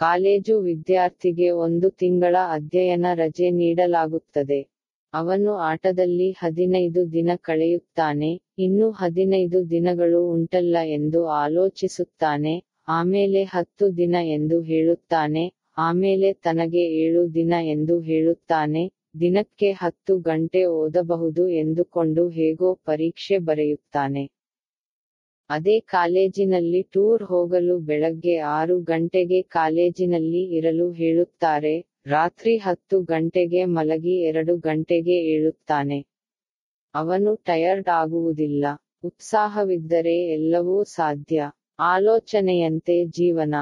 College ವಿದ್ಯಾರ್ಥಿಗೆ ಒಂದು ತಿಂಗಳ ಅಧ್ಯಯನ ರಜೆ ನೀಡಲಾಗುತ್ತದೆ. ಅವನು ಆಟದಲ್ಲಿ ಹದಿನೈದು ದಿನ ಕಳೆಯುತ್ತಾನೆ, ಇನ್ನು ಹದಿನೈದು ದಿನಗಳು ಉಂಟಲ್ಲ ಎಂದು ಆಲೋಚಿಸುತ್ತಾನೆ, ಆಮೇಲೆ ಹತ್ತು ದಿನ ಎಂದು ಹೇಳುತ್ತಾನೆ, ಆಮೇಲೆ ತನಗೆ ಏಳು ದಿನ ಎಂದು ಹೇಳುತ್ತಾನೆ, ದಿನಕ್ಕೆ ಹತ್ತು ಗಂಟೆ ಓದಬಹುದು ಎಂದುಕೊಂಡು ಹೇಗೋ ಪರೀಕ್ಷೆ ಬರೆಯುತ್ತಾನೆ. ಅದೇ ಕಾಲೇಜಿನಲ್ಲಿ ಟೂರ್ ಹೋಗಲು ಬೆಳಗ್ಗೆ ಆರು ಗಂಟೆಗೆ ಕಾಲೇಜಿನಲ್ಲಿ ಇರಲು ಹೇಳುತ್ತಾರೆ, ರಾತ್ರಿ ಹತ್ತು ಗಂಟೆಗೆ ಮಲಗಿ ಎರಡು ಗಂಟೆಗೆ ಏಳುತ್ತಾನೆ. ಅವನು ಟಯರ್ಡ್ ಆಗುವುದಿಲ್ಲ, ಉತ್ಸಾಹವಿದ್ದರೆ ಎಲ್ಲವೂ ಸಾಧ್ಯ, ಆಲೋಚನೆಯಂತೆ ಜೀವನ.